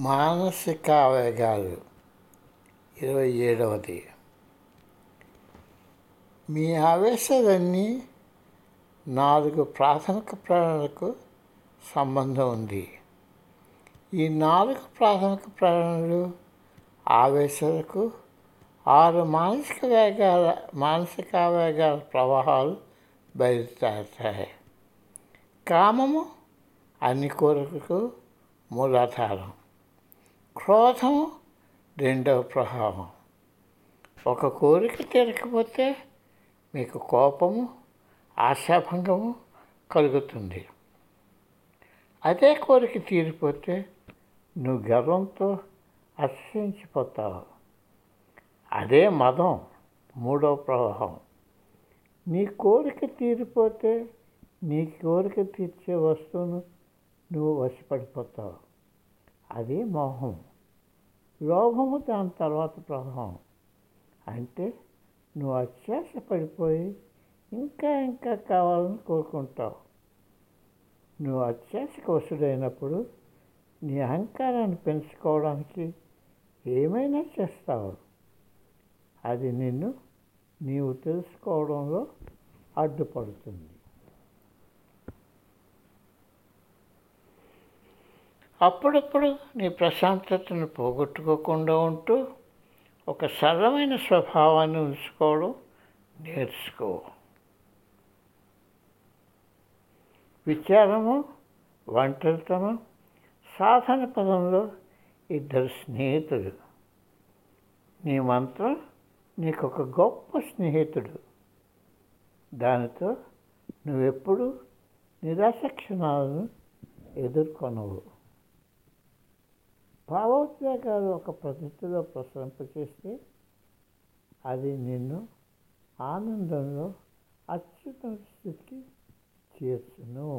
మానసిక ఆవేగాలు ఇరవై ఏడవది మీ ఆవేశాలన్నీ నాలుగు ప్రాథమిక ప్రేరణలకు సంబంధం ఉంది. ఈ నాలుగు ప్రాథమిక ప్రేరణలు ఆవేశాలకు ఆరు మానసిక వేగాల మానసిక ఆవేగాల ప్రవాహాలు బయలుదేరుతాయి. కామము అన్ని కోరికలకు మూలాధారం. క్రోధము రెండవ ప్రభావం. ఒక కోరిక తీరకపోతే మీకు కోపము ఆశాభంగము కలుగుతుంది. అదే కోరిక తీరిపోతే నువ్వు గర్వంతో అతిశయించిపోతావు అదే మదం మూడవ ప్రవాహం నీ కోరిక తీరిపోతే నీ కోరిక తీర్చే వస్తువును నువ్వు వశపడిపోతావు. అది మోహం. లోభము దాని తర్వాత ప్రభావం. అంటే నువ్వు అత్యాశ పడిపోయి ఇంకా ఇంకా కావాలని కోరుకుంటావు. నువ్వు అత్యాశకు వసుడైనప్పుడు నీ అహంకారాన్ని పెంచుకోవడానికి ఏమైనా చేస్తావు? అది నిన్ను నీవు తెలుసుకోవడంలో అడ్డుపడుతుంది. అప్పుడప్పుడు నీ ప్రశాంతతను పోగొట్టుకోకుండా ఉంటూ ఒక సరళమైన స్వభావాన్ని ఉంచుకోవడం నేర్చుకో. విచారము ఒంటరితనం సాధన పదంలో ఇద్దరు స్నేహితుడు నీ మంత్రం నీకు ఒక గొప్ప స్నేహితుడు. దానితో నువ్వెప్పుడు నిరాశ క్షణాలను ఎదుర్కొనవు. భావోద్వేగాలు ఒక పద్ధతిలో ప్రసరింపచేస్తే అది నిన్ను ఆనందంలో అత్యుత్తమ స్థితికి చేర్చును.